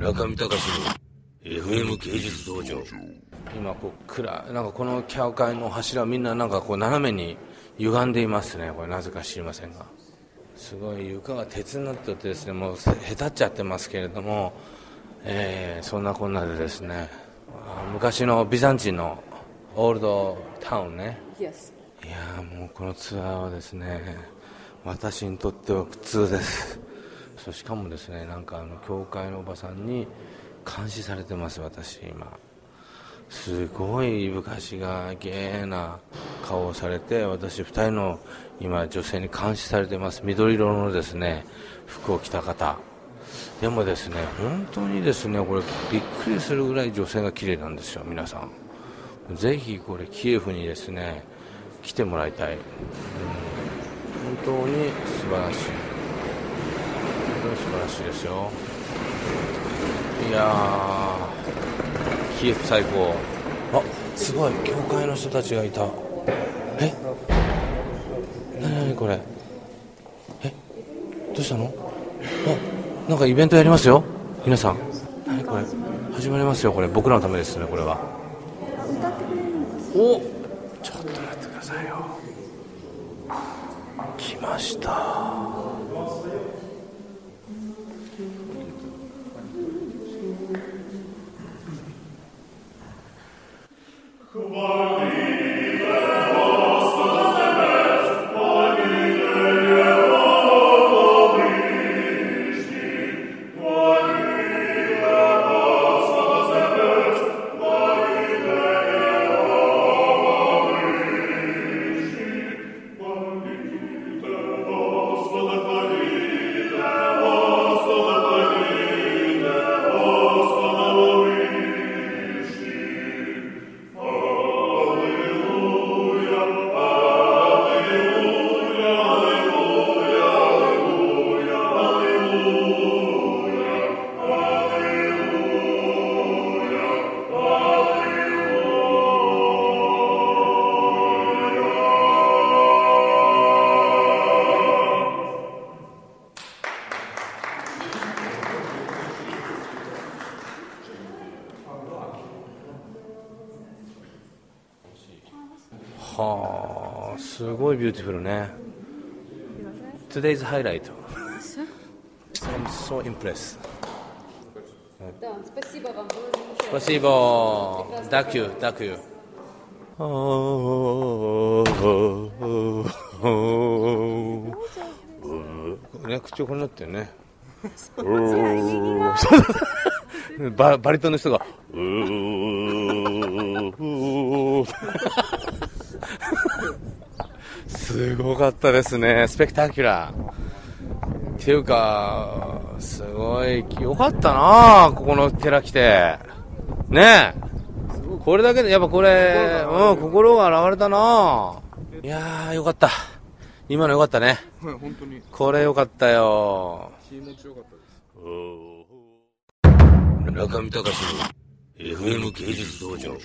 中見隆の FM 芸術道場。今こう暗なんかこの教会の柱みんななんかこう斜めに歪んでいますね。これなぜか知りませんが。すごい床が鉄になっててですねもうへたっちゃってますけれども、えー、そんなこんなでですね。昔のビザンチンのオールドタウンね、Yes. いやもうこのツアーはですね私にとっては苦痛ですそうしかもですねなんかあの教会のおばさんに監視されてます私今。すごいいぶかしがゲーな顔をされて私2人の今女性に監視されてます。緑色のですね服を着た方。でもですね本当にですねこれびっくりするぐらい女性が綺麗なんですよ皆さん。ぜひこれキエフにですね来てもらいたい、うん、本当に素晴らしい。当に素晴らしいですよ。いやーキエフ最高。あすごい。教会の人たちがいた。え？何何これ？え？どうしたの？あなんかイベントやりますよ。皆さん。何これ？始まりますよこれ。僕らのためですねこれは。おちょっと待ってくださいよ。来ました。はあすごいビューティフルね Today's highlight I'm so impressed Да, спасибо вам, было замечательно. Спасибо Дякую, дякуюね、口横になってるね。ババリトンの人が、 すごかったですね、スペクタキュラー。っていうか、すごい、よかったなここの寺来て。ねえ。これだけで、やっぱこれ、うん、心が現れたないやー、よかった。今のよかったね。はい、本当にこれよかったよ。気持ちよかったです。中見隆の FM 芸術道場。